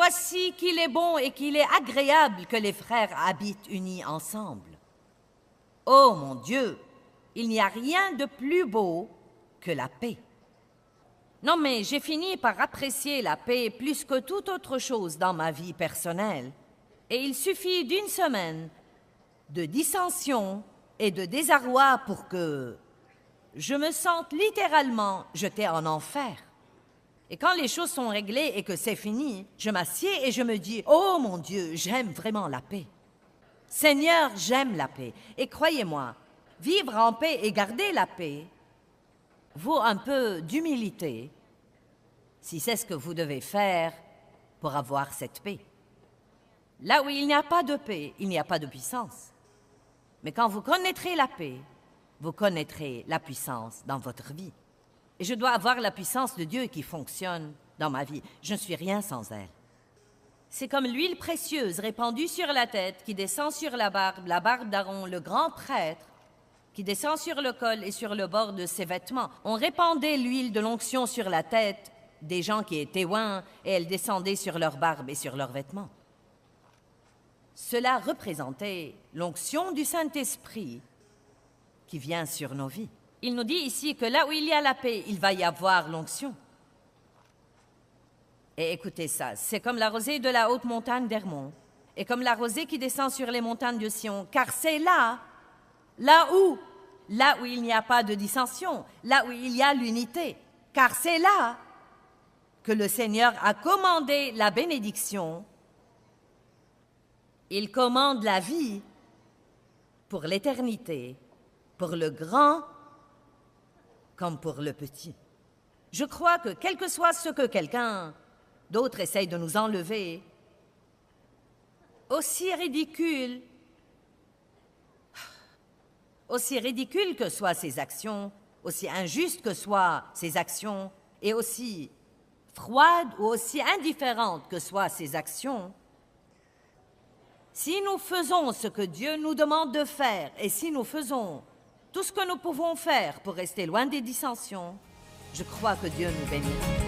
Voici qu'il est bon et qu'il est agréable que les frères habitent unis ensemble. Oh mon Dieu, il n'y a rien de plus beau que la paix. Non mais j'ai fini par apprécier la paix plus que toute autre chose dans ma vie personnelle. Et il suffit d'une semaine de dissension et de désarroi pour que je me sente littéralement jeté en enfer. Et quand les choses sont réglées et que c'est fini, je m'assieds et je me dis, oh mon Dieu, j'aime vraiment la paix. Seigneur, j'aime la paix. Et croyez-moi, vivre en paix et garder la paix vaut un peu d'humilité si c'est ce que vous devez faire pour avoir cette paix. Là où il n'y a pas de paix, il n'y a pas de puissance. Mais quand vous connaîtrez la paix, vous connaîtrez la puissance dans votre vie. Et je dois avoir la puissance de Dieu qui fonctionne dans ma vie. Je ne suis rien sans elle. C'est comme l'huile précieuse répandue sur la tête qui descend sur la barbe, la barbe d'Aaron, le grand prêtre, qui descend sur le col et sur le bord de ses vêtements. On répandait l'huile de l'onction sur la tête des gens qui étaient loin et elle descendait sur leur barbe et sur leurs vêtements. Cela représentait l'onction du Saint-Esprit qui vient sur nos vies. Il nous dit ici que là où il y a la paix, il va y avoir l'onction. Et écoutez ça, c'est comme la rosée de la haute montagne d'Hermont, et comme la rosée qui descend sur les montagnes de Sion, car c'est là, là où, là où il n'y a pas de dissension, là où il y a l'unité, car c'est là que le Seigneur a commandé la bénédiction. Il commande la vie pour l'éternité, pour le grand comme pour le petit. Je crois que quel que soit ce que quelqu'un d'autre essaye de nous enlever, aussi ridicule, aussi ridicule que soient ses actions, aussi injustes que soient ses actions, et aussi froides ou aussi indifférentes que soient ses actions, si nous faisons ce que Dieu nous demande de faire et si nous faisons tout ce que nous pouvons faire pour rester loin des dissensions, je crois que Dieu nous bénit.